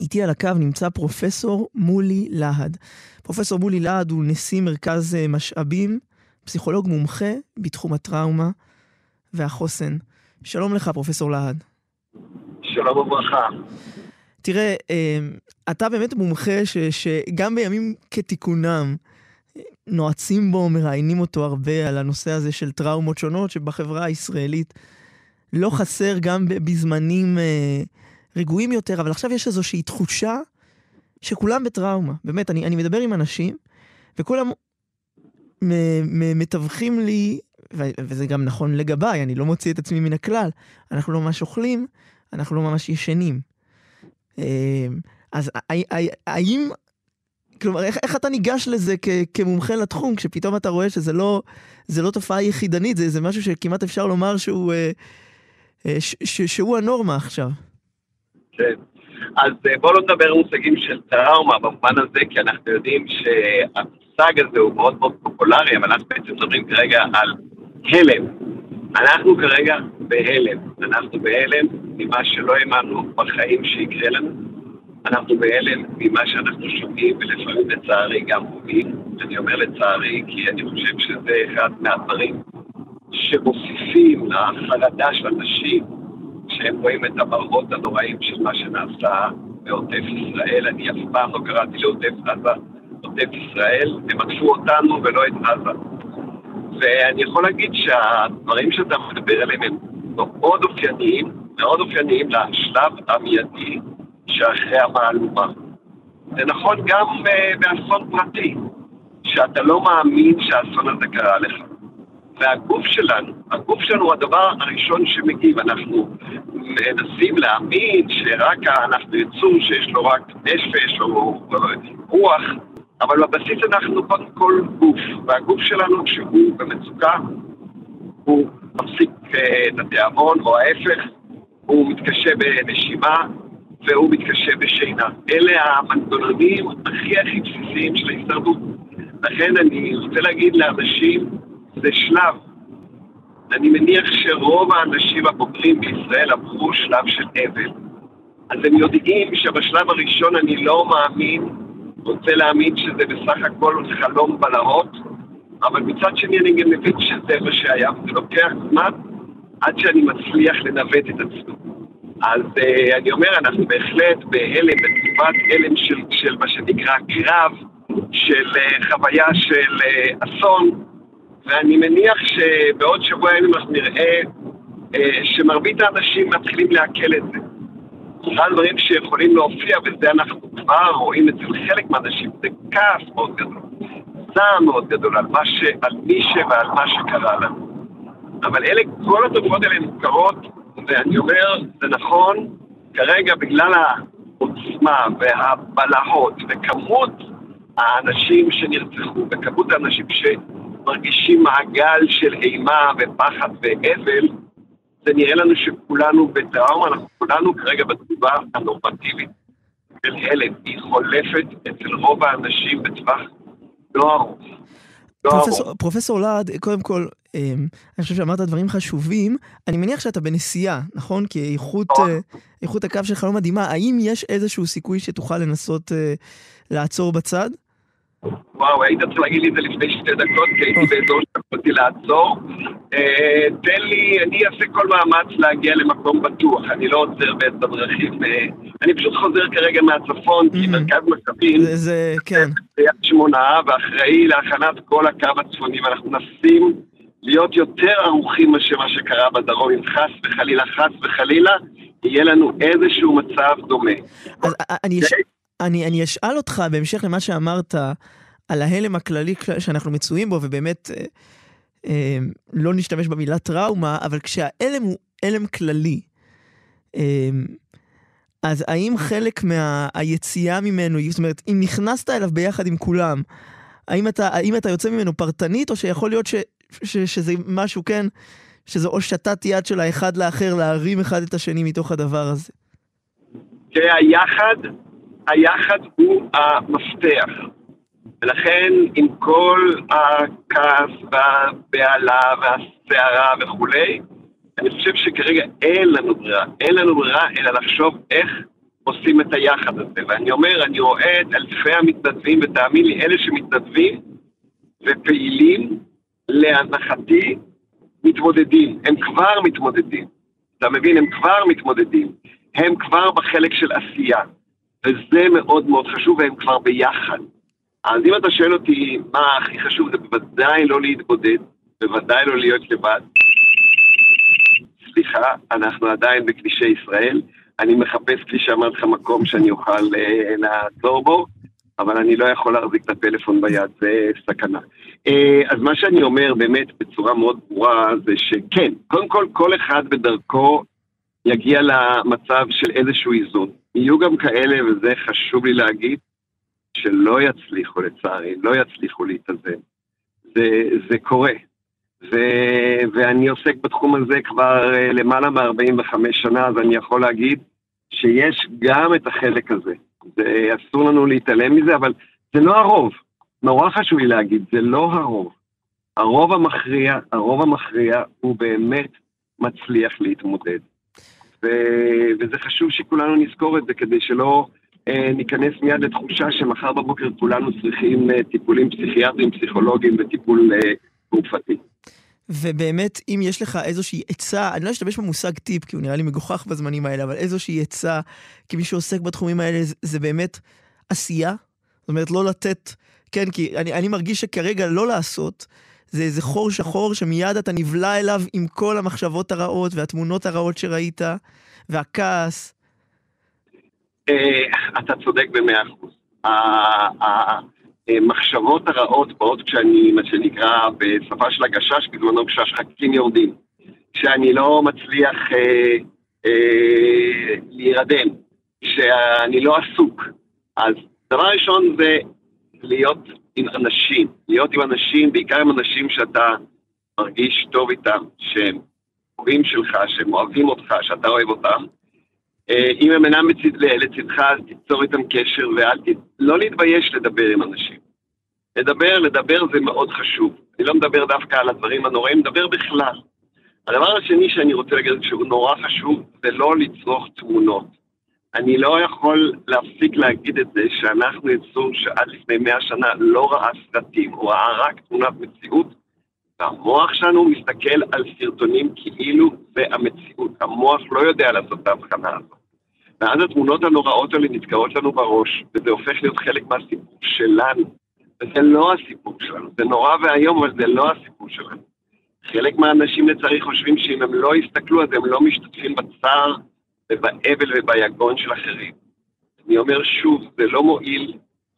איתי על הקו נמצא פרופסור מולי להד. פרופסור מולי להד הוא נשיא מרכז אה, משאבים, פסיכולוג מומחה בתחום הטראומה והחוסן. שלום לך, פרופסור להד. שלום וברכה. תראה, אה, אתה באמת מומחה ש, שגם בימים כתיקונם, נועצים בו, מראיינים אותו הרבה על הנושא הזה של טראומות שונות שבחברה הישראלית לא חסר גם בזמנים אה, רגועים יותר, אבל עכשיו יש איזושהי תחושה שכולם בטראומה. באמת, אני, אני מדבר עם אנשים, וכולם מתווכים לי, וזה גם נכון לגביי, אני לא מוציא את עצמי מן הכלל, אנחנו לא ממש אוכלים, אנחנו לא ממש ישנים. אה, אז האם כלומר, איך, איך אתה ניגש לזה כ, כמומחה לתחום, כשפתאום אתה רואה שזה לא, לא תופעה יחידנית, זה, זה משהו שכמעט אפשר לומר שהוא, אה, אה, ש, ש, שהוא הנורמה עכשיו. כן. אז אה, בואו לא נדבר מושגים של טראומה במובן הזה, כי אנחנו יודעים שהמושג הזה הוא מאוד מאוד פופולרי, אבל אנחנו בעצם מדברים כרגע על הלם. אנחנו כרגע בהלם. אנחנו בהלם ממה שלא האמנו בחיים שיקרה לנו. אנחנו בהלם ממה שאנחנו שומעים, ולפעמים לצערי גם רואים. אני אומר לצערי, כי אני חושב שזה אחד מהדברים שמוסיפים לחרדה של אנשים, שהם רואים את המראות הנוראים של מה שנעשה בעוטף ישראל. אני אף פעם לא קראתי לעוטף עזה עוטף ישראל, הם עטפו אותנו ולא את עזה. ואני יכול להגיד שהדברים שאתה מדבר עליהם הם מאוד אופייניים, מאוד אופייניים לשלב המיידי שאחרי המהלומה. זה נכון גם uh, באסון פרטי, שאתה לא מאמין שהאסון הזה קרה לך. והגוף שלנו, הגוף שלנו הוא הדבר הראשון שמגיב. אנחנו מנסים להאמין שרק אנחנו יצור שיש לו רק נפש או רוח, אבל בבסיס אנחנו קודם כל גוף, והגוף שלנו כשהוא במצוקה, הוא מפסיק אה, את התיאבון, או ההפך, הוא מתקשה בנשימה, והוא מתקשה בשינה. אלה המנגנונים הכי הכי בסיסיים של ההישרדות. לכן אני רוצה להגיד לאנשים, זה שלב. אני מניח שרוב האנשים הבוגרים בישראל עברו שלב של אבל. אז הם יודעים שבשלב הראשון אני לא מאמין, רוצה להאמין שזה בסך הכל חלום בלהות, אבל מצד שני אני גם מבין שזה מה שהיה, וזה לוקח זמן עד שאני מצליח לנווט את עצמי. אז uh, אני אומר, אנחנו בהחלט בהלם, בתקופת הלם של, של מה שנקרא קרב, של uh, חוויה של uh, אסון, ואני מניח שבעוד שבוע ימים אנחנו נראה uh, שמרבית האנשים מתחילים לעכל את זה. אחד הדברים שיכולים להופיע, וזה אנחנו כבר רואים אצל חלק מהאנשים, זה כעס מאוד גדול, זעם מאוד גדול על, ש, על מי ש... ועל מה שקרה לנו. אבל אלה, כל התופעות האלה מוכרות ואני אומר, זה נכון, כרגע בגלל העוצמה והבלהות וכמות האנשים שנרצחו וכמות האנשים שמרגישים מעגל של אימה ופחד ואבל, זה נראה לנו שכולנו בטראומה, אנחנו כולנו כרגע בתגובה הנורמטיבית של הלם. היא חולפת אצל רוב האנשים בטווח לא ארוך. לא פרופסור, פרופסור להד, קודם כל, אמ, אני חושב שאמרת דברים חשובים. אני מניח שאתה בנסיעה, נכון? כי איכות, נכון. אה, איכות הקו שלך לא מדהימה. האם יש איזשהו סיכוי שתוכל לנסות אה, לעצור בצד? וואו, היית צריך להגיד לי את זה לפני שתי דקות, כי הייתי באזור שיכולתי לעצור. אה, תן לי, אני אעשה כל מאמץ להגיע למקום בטוח, אני לא עוצר בדרכים. אה, אני פשוט חוזר כרגע מהצפון, כי מרכז מכבים, זה, כן. ביד שמונה, ואחראי להכנת כל הקו הצפוני, ואנחנו מנסים להיות יותר ערוכים מאשר מה שקרה בדרום, אם חס וחלילה, חס וחלילה, יהיה לנו איזשהו מצב דומה. אז אני... אני, אני אשאל אותך, בהמשך למה שאמרת, על ההלם הכללי שאנחנו מצויים בו, ובאמת אה, אה, לא נשתמש במילה טראומה, אבל כשההלם הוא הלם כללי, אה, אז האם חלק מהיציאה מה, ממנו, זאת אומרת, אם נכנסת אליו ביחד עם כולם, האם אתה, האם אתה יוצא ממנו פרטנית, או שיכול להיות ש, ש, שזה משהו, כן, שזה או שתת יד של האחד לאחר להרים אחד את השני מתוך הדבר הזה? תראה, היחד היחד הוא המפתח. ולכן עם כל הכעס והבהלה והסערה וכולי, אני חושב שכרגע אין לנו ברירה, אין לנו ברירה אלא לחשוב איך עושים את היחד הזה. ואני אומר, אני רואה את אלפי המתנדבים, ותאמין לי, אלה שמתנדבים ופעילים, להנחתי, מתמודדים. הם כבר מתמודדים. אתה מבין? הם כבר מתמודדים. הם כבר בחלק של עשייה. וזה מאוד מאוד חשוב, והם כבר ביחד. אז אם אתה שואל אותי מה הכי חשוב, זה בוודאי לא להתבודד, בוודאי לא להיות לבד. סליחה, אנחנו עדיין בכבישי ישראל. אני מחפש, כפי שאמרתי לך, מקום שאני אוכל uh, לעצור בו, אבל אני לא יכול להחזיק את הפלאפון ביד, זה סכנה. Uh, אז מה שאני אומר באמת בצורה מאוד ברורה זה שכן, קודם כל, כל אחד בדרכו יגיע למצב של איזשהו איזון. יהיו גם כאלה, וזה חשוב לי להגיד, שלא יצליחו לצערי, לא יצליחו להתאזן. זה, זה קורה. ו, ואני עוסק בתחום הזה כבר אה, למעלה מ-45 שנה, אז אני יכול להגיד שיש גם את החלק הזה. זה, אסור לנו להתעלם מזה, אבל זה לא הרוב. נורא חשוב לי להגיד, זה לא הרוב. הרוב המכריע, הרוב המכריע הוא באמת מצליח להתמודד. ו, וזה חשוב שכולנו נזכור את זה כדי שלא אה, ניכנס מיד לתחושה שמחר בבוקר כולנו צריכים אה, טיפולים פסיכיאטריים, פסיכולוגיים וטיפול אה, תרופתי. ובאמת, אם יש לך איזושהי עצה, אני לא אשתמש במושג טיפ, כי הוא נראה לי מגוחך בזמנים האלה, אבל איזושהי עצה, כמי שעוסק בתחומים האלה, זה, זה באמת עשייה. זאת אומרת, לא לתת, כן, כי אני, אני מרגיש שכרגע לא לעשות, זה איזה חור שחור שמיד אתה נבלע אליו עם כל המחשבות הרעות והתמונות הרעות שראית, והכעס. אה, אתה צודק במאה אחוז. המחשבות הרעות באות כשאני, מה שנקרא, בשפה של הגשש, בזמנו כשהשחקים יורדים. כשאני לא מצליח אה, אה, להירדם, כשאני לא עסוק. אז דבר ראשון זה להיות עם אנשים, להיות עם אנשים, בעיקר עם אנשים שאתה מרגיש טוב איתם, שהם הורים שלך, שהם אוהבים אותך, שאתה אוהב אותם. אה, אם הם אינם לצדך, אז תיצור איתם קשר ואל ת... לא להתבייש לדבר עם אנשים. לדבר, לדבר זה מאוד חשוב. אני לא מדבר דווקא על הדברים הנוראים, מדבר בכלל. הדבר השני שאני רוצה להגיד שהוא נורא חשוב, זה לא לצרוך תמונות. אני לא יכול להפסיק להגיד את זה שאנחנו יצור שעד לפני מאה שנה לא ראה סרטים, הוא ראה רק תמונת מציאות, והמוח שלנו מסתכל על סרטונים כאילו זה המציאות. המוח לא יודע לעשות את ההבחנה הזאת. ואז התמונות הנוראות האלה נתקעות לנו בראש, וזה הופך להיות חלק מהסיפור שלנו. וזה לא הסיפור שלנו, זה נורא ואיום, אבל זה לא הסיפור שלנו. חלק מהאנשים לצערי חושבים שאם הם לא יסתכלו, אז הם לא משתתפים בצער ובאבל וביגון של אחרים. אני אומר שוב, זה לא מועיל,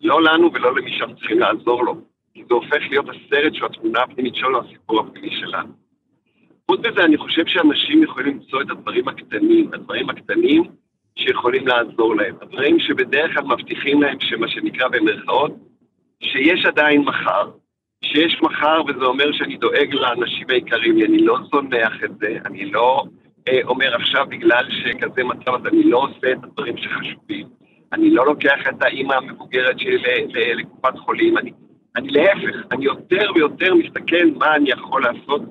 לא לנו ולא למי שאנחנו צריכים לעזור לו, כי זה הופך להיות הסרט של התמונה הפנימית שלו, הסיפור הפנימי שלנו. חוץ מזה, אני חושב שאנשים יכולים למצוא את הדברים הקטנים, הדברים הקטנים שיכולים לעזור להם. הדברים שבדרך כלל מבטיחים להם, שמה שנקרא במרכאות, שיש עדיין מחר, שיש מחר וזה אומר שאני דואג לאנשים היקרים לי, אני לא זונח את זה, אני לא אומר עכשיו בגלל שכזה מצב אז אני לא עושה את הדברים שחשובים, אני לא לוקח את האימא המבוגרת שלי לקופת חולים, אני, אני להפך, אני יותר ויותר מסתכל מה אני יכול לעשות,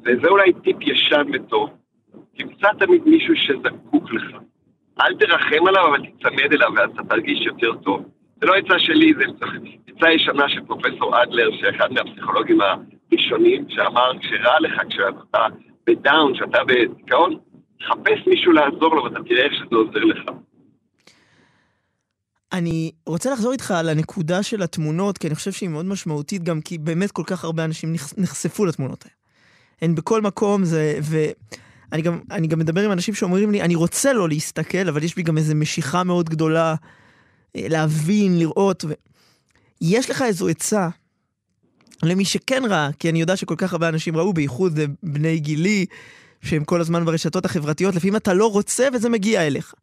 וזה אולי טיפ ישן וטוב, תמצא תמיד מישהו שזקוק לך. אל תרחם עליו, אבל תצמד אליו ואז אתה תרגיש יותר טוב. זה לא עצה שלי, זה עצה ישנה של פרופסור אדלר, שאחד מהפסיכולוגים הראשונים, שאמר, כשרע לך, כשאתה בדאון, כשאתה בדיכאון, חפש מישהו לעזור לו ואתה תראה איך שזה עוזר לך. אני רוצה לחזור איתך על הנקודה של התמונות, כי אני חושב שהיא מאוד משמעותית גם כי באמת כל כך הרבה אנשים נחשפו לתמונות האלה. הן בכל מקום, זה... ו... אני גם, אני גם מדבר עם אנשים שאומרים לי, אני רוצה לא להסתכל, אבל יש בי גם איזו משיכה מאוד גדולה אה, להבין, לראות. ו... יש לך איזו עצה למי שכן ראה, כי אני יודע שכל כך הרבה אנשים ראו, בייחוד בני גילי, שהם כל הזמן ברשתות החברתיות, לפעמים אתה לא רוצה וזה מגיע אליך.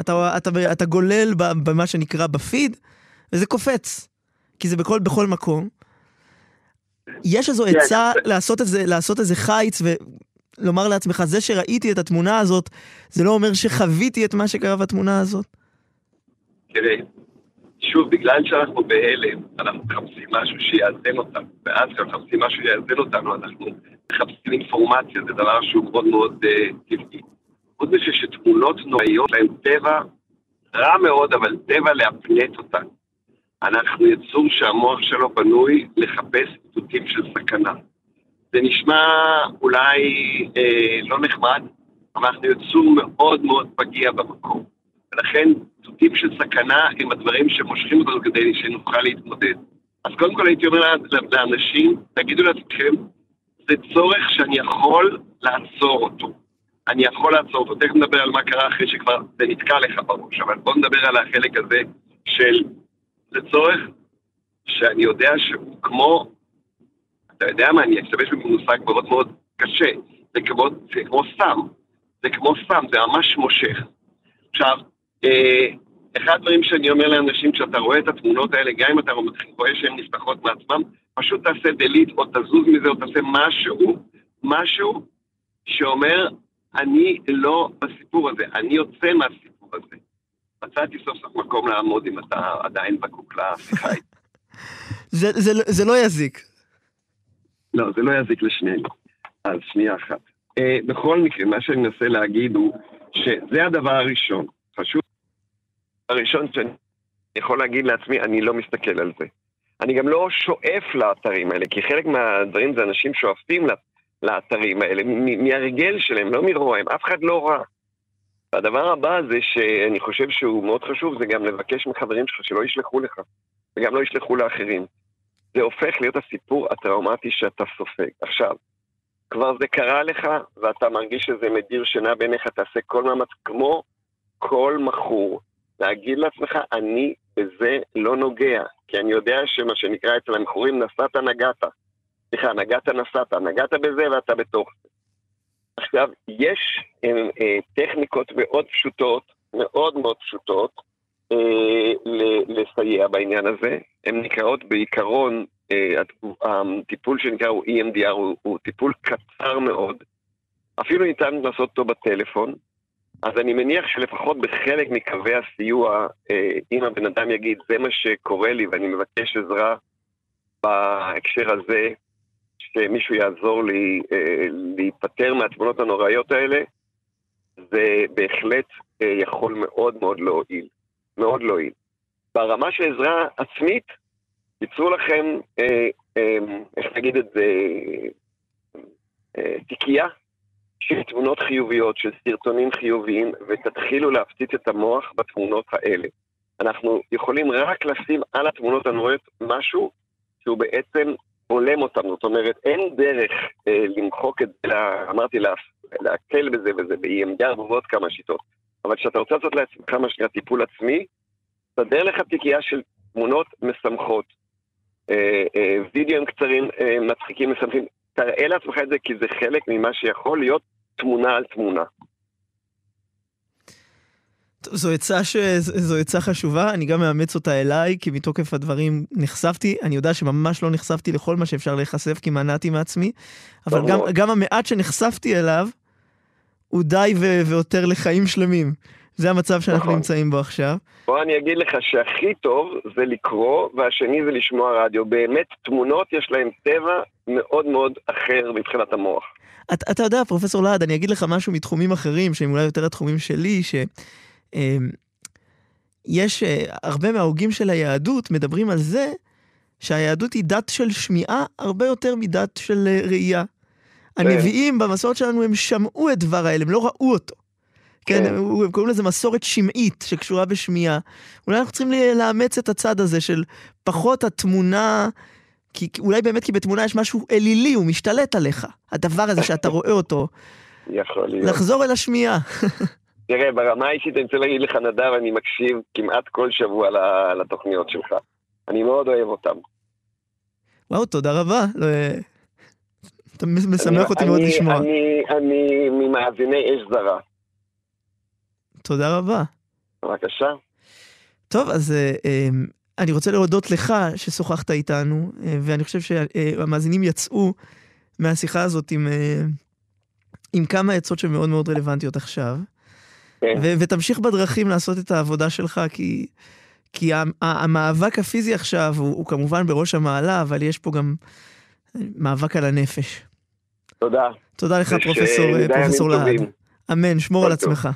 אתה, אתה, אתה, אתה גולל במה שנקרא בפיד, וזה קופץ. כי זה בכל, בכל מקום. יש איזו כן, עצה לעשות איזה, לעשות איזה חיץ ולומר לעצמך, זה שראיתי את התמונה הזאת, זה לא אומר שחוויתי את מה שקרה בתמונה הזאת? תראה, שוב, בגלל שאנחנו בהלם, אנחנו מחפשים משהו שיאזן אותנו, ואז כשאנחנו מחפשים משהו שיאזן אותנו, אנחנו מחפשים אינפורמציה, זה דבר שהוא מאוד מאוד uh, טבעי. חוץ מזה שתמונות נוראיות להן טבע רע מאוד, אבל טבע להפנט אותה. אנחנו יצור שהמוח שלו בנוי לחפש איתותים של סכנה. זה נשמע אולי אה, לא נחמד, אבל אנחנו יצור מאוד מאוד פגיע במקום. ולכן איתותים של סכנה הם הדברים שמושכים אותנו כדי שנוכל להתמודד. אז קודם כל הייתי אומר לאנשים, תגידו לעצמכם, זה צורך שאני יכול לעצור אותו. אני יכול לעצור אותו. תכף נדבר על מה קרה אחרי שכבר זה נתקע לך בראש, אבל בוא נדבר על החלק הזה של זה צורך שאני יודע שהוא כמו, אתה יודע מה, אני אשתמש במושג מאוד מאוד קשה, זה כמו, זה כמו סם, זה כמו סם, זה ממש מושך. עכשיו, אחד הדברים שאני אומר לאנשים, כשאתה רואה את התמונות האלה, גם אם אתה רואה שהן נפתחות מעצמם, פשוט תעשה דליט או תזוז מזה או תעשה משהו, משהו שאומר, אני לא בסיפור הזה, אני יוצא מהסיפור הזה. מצאתי סוף סוף מקום לעמוד אם אתה עדיין זקוק לשיחה. זה, זה, זה לא יזיק. לא, זה לא יזיק לשנינו. אז שנייה אחת. Uh, בכל מקרה, מה שאני מנסה להגיד הוא שזה הדבר הראשון. חשוב. הראשון שאני יכול להגיד לעצמי, אני לא מסתכל על זה. אני גם לא שואף לאתרים האלה, כי חלק מהדברים זה אנשים שואפים לאתרים האלה, מהרגל שלהם, לא מרוע, אף אחד לא רע. והדבר הבא זה שאני חושב שהוא מאוד חשוב, זה גם לבקש מחברים שלך שלא ישלחו לך, וגם לא ישלחו לאחרים. זה הופך להיות הסיפור הטראומטי שאתה סופג. עכשיו, כבר זה קרה לך, ואתה מרגיש שזה מדיר שינה בעיניך, תעשה כל מאמץ, כמו כל מכור, להגיד לעצמך, אני בזה לא נוגע, כי אני יודע שמה שנקרא אצל המכורים, נסעת נגעת. סליחה, נגעת נסעת, נגעת בזה ואתה בתוך זה. עכשיו, יש אה, אה, טכניקות מאוד פשוטות, מאוד מאוד פשוטות, אה, לסייע בעניין הזה. הן נקראות בעיקרון, אה, הטיפול שנקרא הוא EMDR הוא, הוא טיפול קצר מאוד. אפילו ניתן לעשות אותו בטלפון. אז אני מניח שלפחות בחלק מקווי הסיוע, אה, אם הבן אדם יגיד, זה מה שקורה לי ואני מבקש עזרה בהקשר הזה, שמישהו יעזור לי אה, להיפטר מהתמונות הנוראיות האלה, זה בהחלט אה, יכול מאוד מאוד להועיל. מאוד להועיל. ברמה של עזרה עצמית, ייצרו לכם, איך נגיד את זה, תיקייה של תמונות חיוביות, של סרטונים חיוביים, ותתחילו להפציץ את המוח בתמונות האלה. אנחנו יכולים רק לשים על התמונות הנוראיות משהו שהוא בעצם בולם אותם, זאת אומרת, אין דרך אה, למחוק את זה, אמרתי, לה, להקל בזה וזה ב-EMDR ועוד כמה שיטות. אבל כשאתה רוצה לעשות לעצמך מה שנקרא טיפול עצמי, תסדר לך תיקייה של תמונות משמחות, אה, אה, וידאוים קצרים, אה, מצחיקים, משמחים, תראה לעצמך את זה כי זה חלק ממה שיכול להיות תמונה על תמונה. זו עצה, ש... זו עצה חשובה, אני גם מאמץ אותה אליי, כי מתוקף הדברים נחשפתי, אני יודע שממש לא נחשפתי לכל מה שאפשר להיחשף, כי מנעתי מעצמי, אבל גם, גם המעט שנחשפתי אליו, הוא די ו... ועותר לחיים שלמים. זה המצב שאנחנו נכון. נמצאים בו עכשיו. בוא אני אגיד לך שהכי טוב זה לקרוא, והשני זה לשמוע רדיו. באמת, תמונות יש להן טבע מאוד מאוד אחר מבחינת המוח. אתה, אתה יודע, פרופסור להד, אני אגיד לך משהו מתחומים אחרים, שהם אולי יותר התחומים שלי, ש... אמ, יש אה, הרבה מההוגים של היהדות מדברים על זה שהיהדות היא דת של שמיעה הרבה יותר מדת של אה, ראייה. הנביאים במסורת שלנו הם שמעו את דבר האלה, הם לא ראו אותו. כן, כן. הם קוראים לזה מסורת שמעית שקשורה בשמיעה. אולי אנחנו צריכים לאמץ את הצד הזה של פחות התמונה, כי אולי באמת כי בתמונה יש משהו אלילי, הוא משתלט עליך. הדבר הזה שאתה רואה אותו. יכול להיות. לחזור אל השמיעה. תראה, ברמה האישית אני רוצה להגיד לך, נדב, אני מקשיב כמעט כל שבוע לתוכניות שלך. אני מאוד אוהב אותן. וואו, תודה רבה. לא, אתה משמח אותי מאוד לשמוע. אני ממאזיני אש זרה. תודה רבה. בבקשה. טוב, אז אה, אה, אני רוצה להודות לך ששוחחת איתנו, אה, ואני חושב שהמאזינים יצאו מהשיחה הזאת עם, עם כמה עצות שמאוד מאוד רלוונטיות עכשיו. כן. ו- ותמשיך בדרכים לעשות את העבודה שלך, כי, כי המאבק הפיזי עכשיו הוא, הוא כמובן בראש המעלה, אבל יש פה גם מאבק על הנפש. תודה. תודה לך, פרופסור, פרופסור להד. אמן, שמור על עצמך.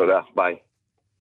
תודה, ביי.